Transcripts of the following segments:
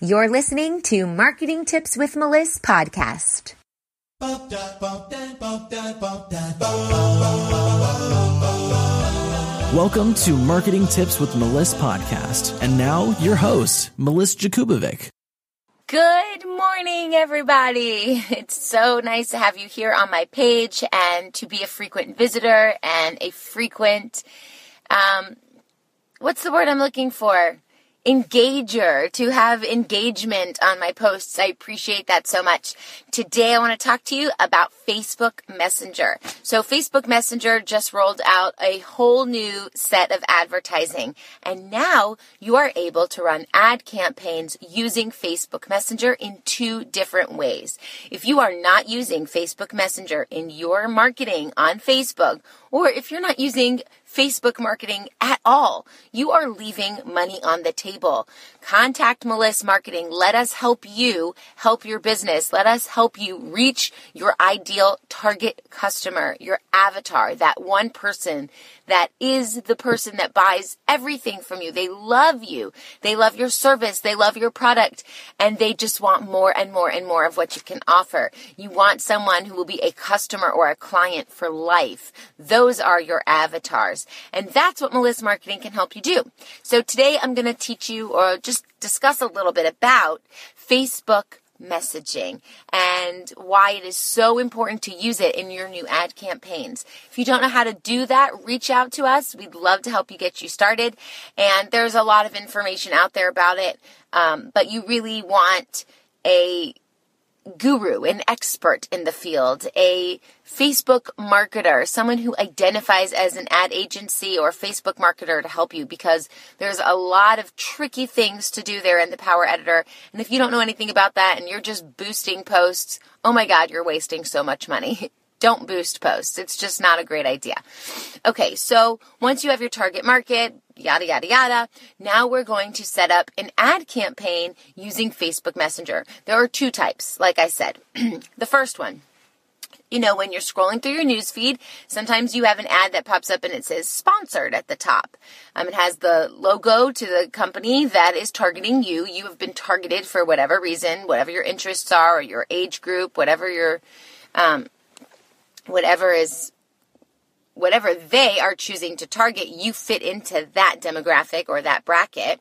You're listening to Marketing Tips with Melissa podcast. Welcome to Marketing Tips with Melissa podcast. And now your host, Melissa Jakubovic. Good morning, everybody. It's so nice to have you here on my page and to be a frequent visitor and a frequent, um, what's the word I'm looking for? Engager, to have engagement on my posts. I appreciate that so much. Today I want to talk to you about Facebook Messenger. So Facebook Messenger just rolled out a whole new set of advertising and now you are able to run ad campaigns using Facebook Messenger in two different ways. If you are not using Facebook Messenger in your marketing on Facebook or if you're not using Facebook marketing at all, you are leaving money on the table. Contact Meliss Marketing. Let us help you help your business. Let us help you reach your ideal target customer, your avatar, that one person that is the person that buys everything from you. They love you. They love your service. They love your product and they just want more and more and more of what you can offer. You want someone who will be a customer or a client for life. Those are your avatars. And that's what Meliss Marketing can help you do. So today I'm going to teach you or just discuss a little bit about Facebook messaging and why it is so important to use it in your new ad campaigns. If you don't know how to do that, reach out to us. We'd love to help you get you started. And there's a lot of information out there about it, um, but you really want a guru, an expert in the field, a Facebook marketer, someone who identifies as an ad agency or Facebook marketer to help you because there's a lot of tricky things to do there in the Power Editor. And if you don't know anything about that and you're just boosting posts, oh my God, you're wasting so much money. don't boost posts. It's just not a great idea. Okay, so once you have your target market, yada, yada, yada, now we're going to set up an ad campaign using Facebook Messenger. There are two types, like I said. the first one, you know, when you're scrolling through your news feed, sometimes you have an ad that pops up and it says sponsored at the top. Um, it has the logo to the company that is targeting you. You have been targeted for whatever reason, whatever your interests are, or your age group, whatever your um, whatever is whatever they are choosing to target, you fit into that demographic or that bracket.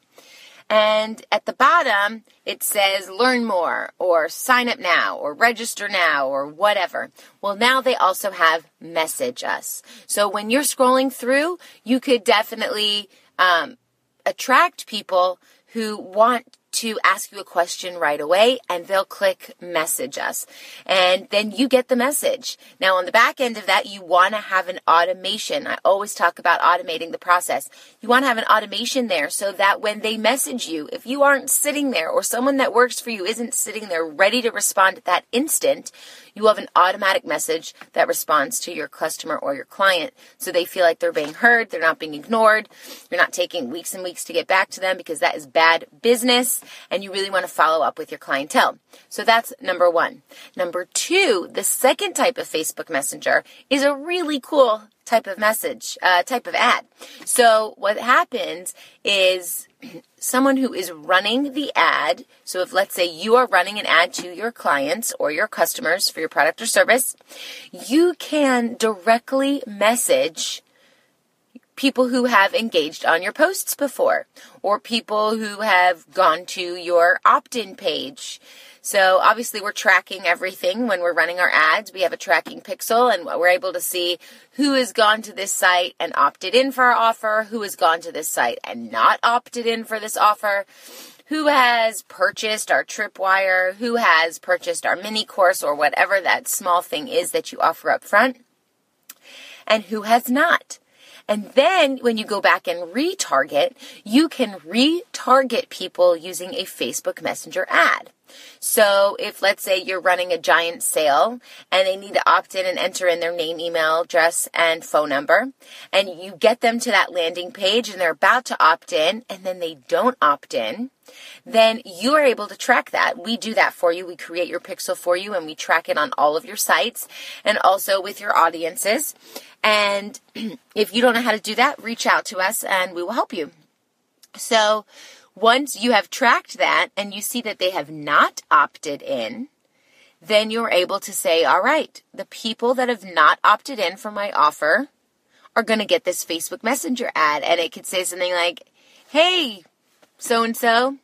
And at the bottom, it says learn more or sign up now or register now or whatever. Well, now they also have message us. So when you're scrolling through, you could definitely um, attract people who want to ask you a question right away and they'll click message us. And then you get the message. Now on the back end of that, you want to have an automation. I always talk about automating the process. You want to have an automation there so that when they message you, if you aren't sitting there or someone that works for you isn't sitting there ready to respond at that instant, you have an automatic message that responds to your customer or your client. So they feel like they're being heard, they're not being ignored, you're not taking weeks and weeks to get back to them because that is bad business and you really want to follow up with your clientele. So that's number one. Number two, the second type of Facebook Messenger is a really cool type of message, uh, type of ad. So what happens is someone who is running the ad. So if let's say you are running an ad to your clients or your customers for your product or service, you can directly message people who have engaged on your posts before or people who have gone to your opt-in page so obviously we're tracking everything when we're running our ads. We have a tracking pixel and we're able to see who has gone to this site and opted in for our offer, who has gone to this site and not opted in for this offer, who has purchased our tripwire, who has purchased our mini course or whatever that small thing is that you offer up front, and who has not. And then when you go back and retarget, you can retarget people using a Facebook Messenger ad. So if let's say you're running a giant sale and they need to opt in and enter in their name, email address, and phone number, and you get them to that landing page and they're about to opt in and then they don't opt in, then you are able to track that. We do that for you. We create your pixel for you and we track it on all of your sites and also with your audiences. And if you don't know how to do that, reach out to us and we will help you. So Once you have tracked that and you see that they have not opted in, then you're able to say, all right, the people that have not opted in for my offer are going to get this Facebook Messenger ad. And it could say something like, hey, so and so,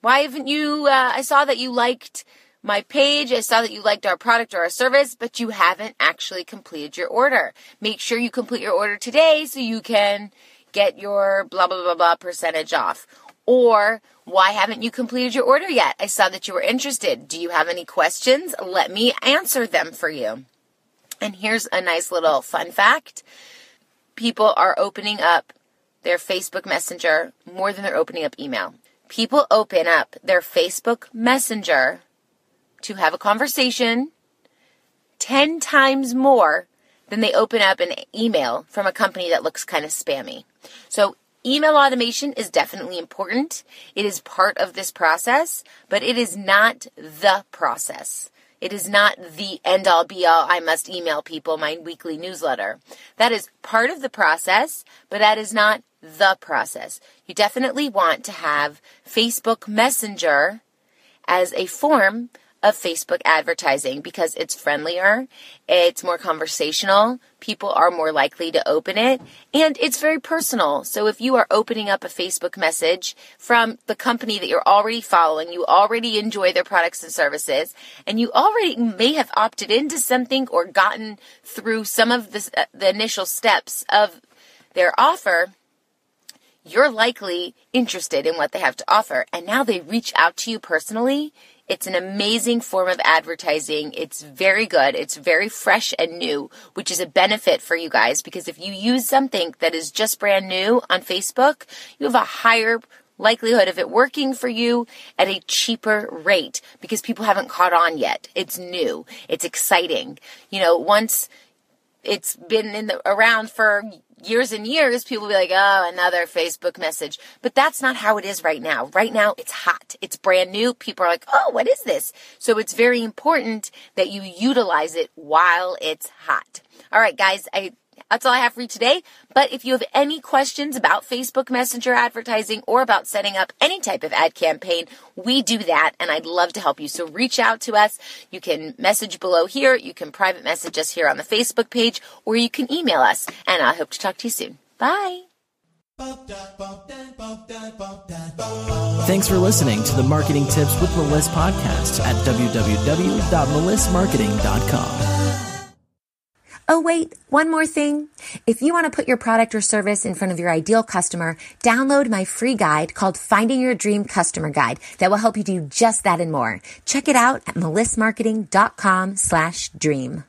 why haven't you? Uh, I saw that you liked my page. I saw that you liked our product or our service, but you haven't actually completed your order. Make sure you complete your order today so you can get your blah, blah, blah, blah percentage off. Or why haven't you completed your order yet? I saw that you were interested. Do you have any questions? Let me answer them for you. And here's a nice little fun fact people are opening up their Facebook Messenger more than they're opening up email. People open up their Facebook Messenger to have a conversation 10 times more than they open up an email from a company that looks kind of spammy. So Email automation is definitely important. It is part of this process, but it is not the process. It is not the end all be all. I must email people my weekly newsletter. That is part of the process, but that is not the process. You definitely want to have Facebook Messenger as a form of Facebook advertising because it's friendlier, it's more conversational, people are more likely to open it, and it's very personal. So if you are opening up a Facebook message from the company that you're already following, you already enjoy their products and services, and you already may have opted into something or gotten through some of the, uh, the initial steps of their offer, you're likely interested in what they have to offer. And now they reach out to you personally it's an amazing form of advertising. It's very good. It's very fresh and new, which is a benefit for you guys because if you use something that is just brand new on Facebook, you have a higher likelihood of it working for you at a cheaper rate because people haven't caught on yet. It's new. It's exciting. You know, once it's been in the, around for years and years, people be like, oh, another Facebook message. But that's not how it is right now. Right now, it's hot. It's brand new. People are like, oh, what is this? So it's very important that you utilize it while it's hot. All right, guys, I that's all I have for you today. But if you have any questions about Facebook Messenger advertising or about setting up any type of ad campaign, we do that and I'd love to help you. So reach out to us. You can message below here. You can private message us here on the Facebook page or you can email us. And I hope to talk to you soon. Bye. Thanks for listening to the Marketing Tips with Meliss podcast at www.melissmarketing.com. Oh, wait, one more thing. If you want to put your product or service in front of your ideal customer, download my free guide called Finding Your Dream Customer Guide that will help you do just that and more. Check it out at melissmarketing.com slash dream.